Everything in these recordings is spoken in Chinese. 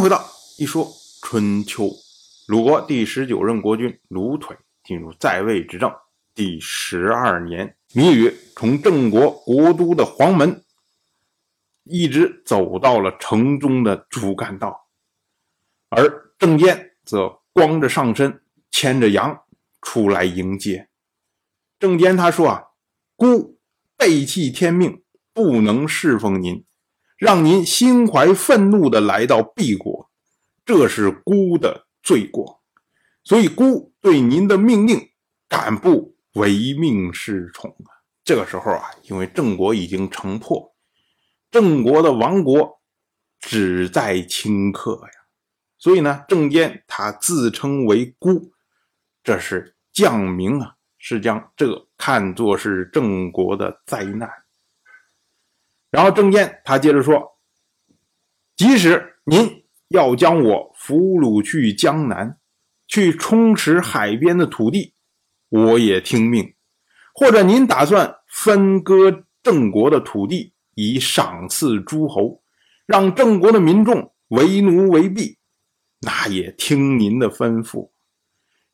回到一说春秋，鲁国第十九任国君鲁腿进入在位执政第十二年，芈吕从郑国国都的黄门，一直走到了城中的主干道，而郑坚则光着上身，牵着羊出来迎接。郑坚他说啊，孤背弃天命，不能侍奉您。让您心怀愤怒的来到 B 国，这是孤的罪过，所以孤对您的命令敢不唯命是从啊？这个时候啊，因为郑国已经城破，郑国的亡国只在顷刻呀，所以呢，郑坚他自称为孤，这是降明啊，是将这看作是郑国的灾难。然后郑坚他接着说：“即使您要将我俘虏去江南，去充实海边的土地，我也听命；或者您打算分割郑国的土地，以赏赐诸侯，让郑国的民众为奴为婢，那也听您的吩咐。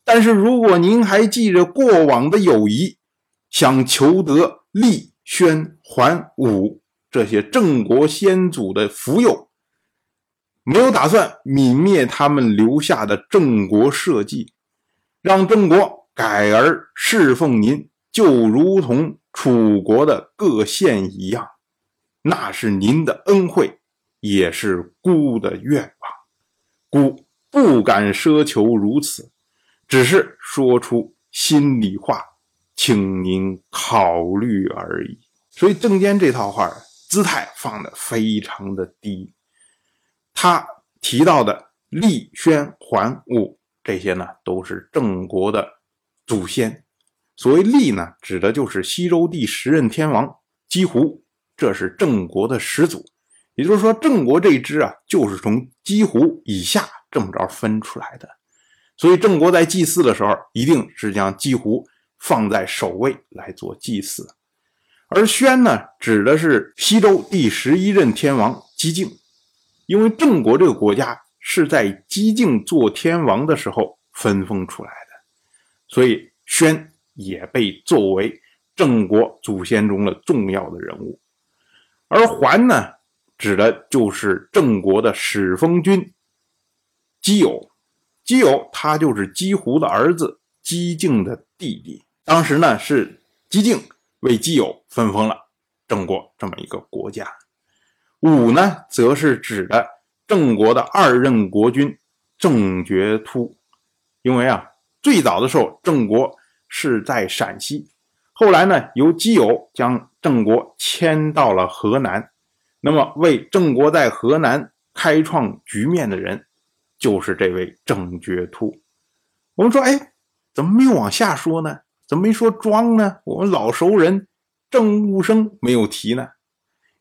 但是如果您还记着过往的友谊，想求得利、宣、桓、武。”这些郑国先祖的福佑，没有打算泯灭他们留下的郑国社稷，让郑国改而侍奉您，就如同楚国的各县一样，那是您的恩惠，也是孤的愿望。孤不敢奢求如此，只是说出心里话，请您考虑而已。所以郑坚这套话。姿态放的非常的低，他提到的厉、宣、桓、武这些呢，都是郑国的祖先。所谓厉呢，指的就是西周第十任天王姬胡，这是郑国的始祖。也就是说，郑国这一支啊，就是从姬胡以下这么着分出来的。所以，郑国在祭祀的时候，一定是将姬胡放在首位来做祭祀。而宣呢，指的是西周第十一任天王姬敬，因为郑国这个国家是在姬敬做天王的时候分封出来的，所以宣也被作为郑国祖先中的重要的人物。而桓呢，指的就是郑国的始封君姬友，姬友他就是姬胡的儿子，姬敬的弟弟。当时呢，是姬敬。为基友分封了郑国这么一个国家，武呢，则是指的郑国的二任国君郑觉突。因为啊，最早的时候郑国是在陕西，后来呢，由基友将郑国迁到了河南。那么，为郑国在河南开创局面的人，就是这位郑觉突。我们说，哎，怎么没有往下说呢？怎么没说庄呢？我们老熟人郑务生没有提呢，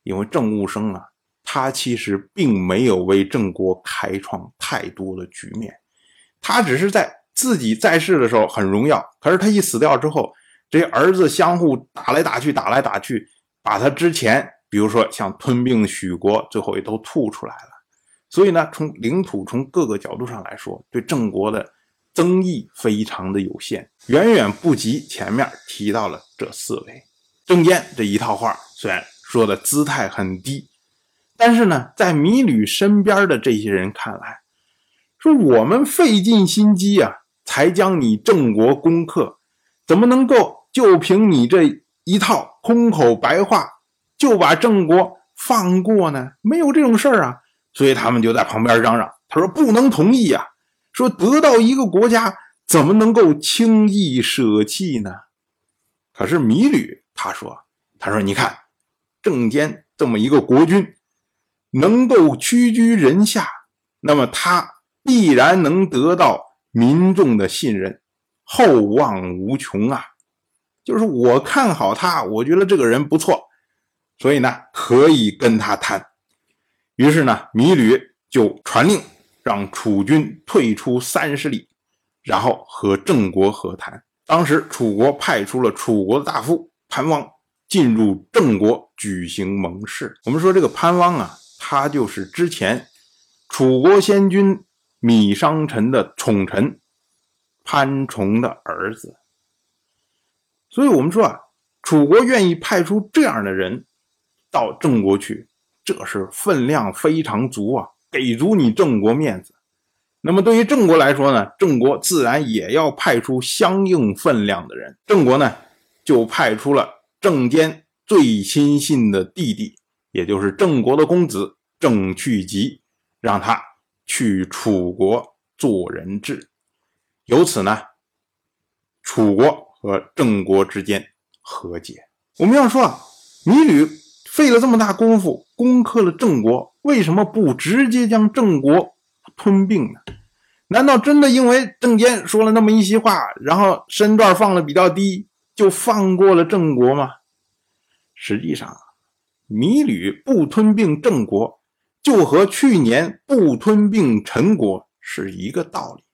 因为郑务生啊，他其实并没有为郑国开创太多的局面，他只是在自己在世的时候很荣耀，可是他一死掉之后，这些儿子相互打来打去，打来打去，把他之前，比如说像吞并许国，最后也都吐出来了。所以呢，从领土从各个角度上来说，对郑国的。增益非常的有限，远远不及前面提到了这四位。郑坚这一套话虽然说的姿态很低，但是呢，在米吕身边的这些人看来，说我们费尽心机啊，才将你郑国攻克，怎么能够就凭你这一套空口白话就把郑国放过呢？没有这种事儿啊！所以他们就在旁边嚷嚷，他说不能同意呀。说得到一个国家，怎么能够轻易舍弃呢？可是米吕他说：“他说你看，郑坚这么一个国君，能够屈居人下，那么他必然能得到民众的信任，厚望无穷啊！就是我看好他，我觉得这个人不错，所以呢，可以跟他谈。于是呢，米吕就传令。”让楚军退出三十里，然后和郑国和谈。当时楚国派出了楚国的大夫潘汪进入郑国举行盟誓。我们说这个潘汪啊，他就是之前楚国先君米商臣的宠臣潘崇的儿子。所以，我们说啊，楚国愿意派出这样的人到郑国去，这是分量非常足啊，给足你郑国面子。那么，对于郑国来说呢，郑国自然也要派出相应分量的人。郑国呢，就派出了郑坚最亲信的弟弟，也就是郑国的公子郑去疾，让他去楚国做人质。由此呢，楚国。和郑国之间和解。我们要说啊，芈吕费了这么大功夫攻克了郑国，为什么不直接将郑国吞并呢？难道真的因为郑坚说了那么一席话，然后身段放的比较低，就放过了郑国吗？实际上，米吕不吞并郑国，就和去年不吞并陈国是一个道理。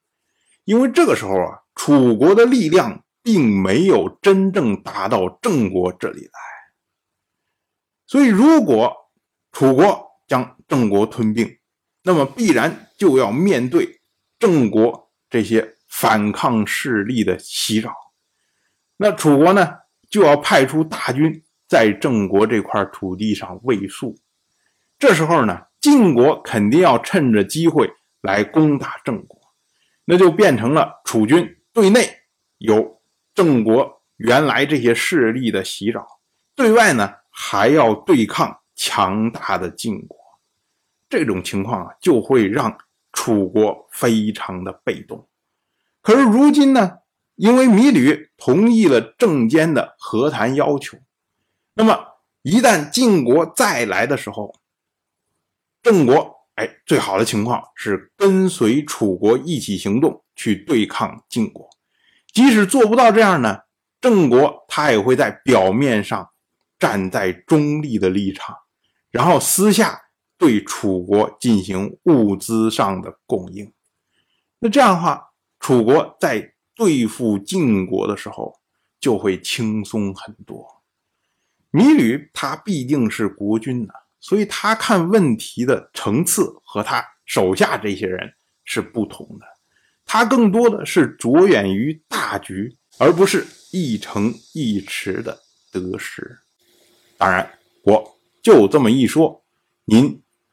因为这个时候啊，楚国的力量。并没有真正达到郑国这里来，所以如果楚国将郑国吞并，那么必然就要面对郑国这些反抗势力的袭扰，那楚国呢就要派出大军在郑国这块土地上卫戍，这时候呢晋国肯定要趁着机会来攻打郑国，那就变成了楚军对内有。郑国原来这些势力的袭扰，对外呢还要对抗强大的晋国，这种情况啊就会让楚国非常的被动。可是如今呢，因为米吕同意了郑坚的和谈要求，那么一旦晋国再来的时候，郑国哎最好的情况是跟随楚国一起行动去对抗晋国。即使做不到这样呢，郑国他也会在表面上站在中立的立场，然后私下对楚国进行物资上的供应。那这样的话，楚国在对付晋国的时候就会轻松很多。芈吕他毕竟是国君呐，所以他看问题的层次和他手下这些人是不同的。他更多的是着眼于大局，而不是一城一池的得失。当然，我就这么一说，您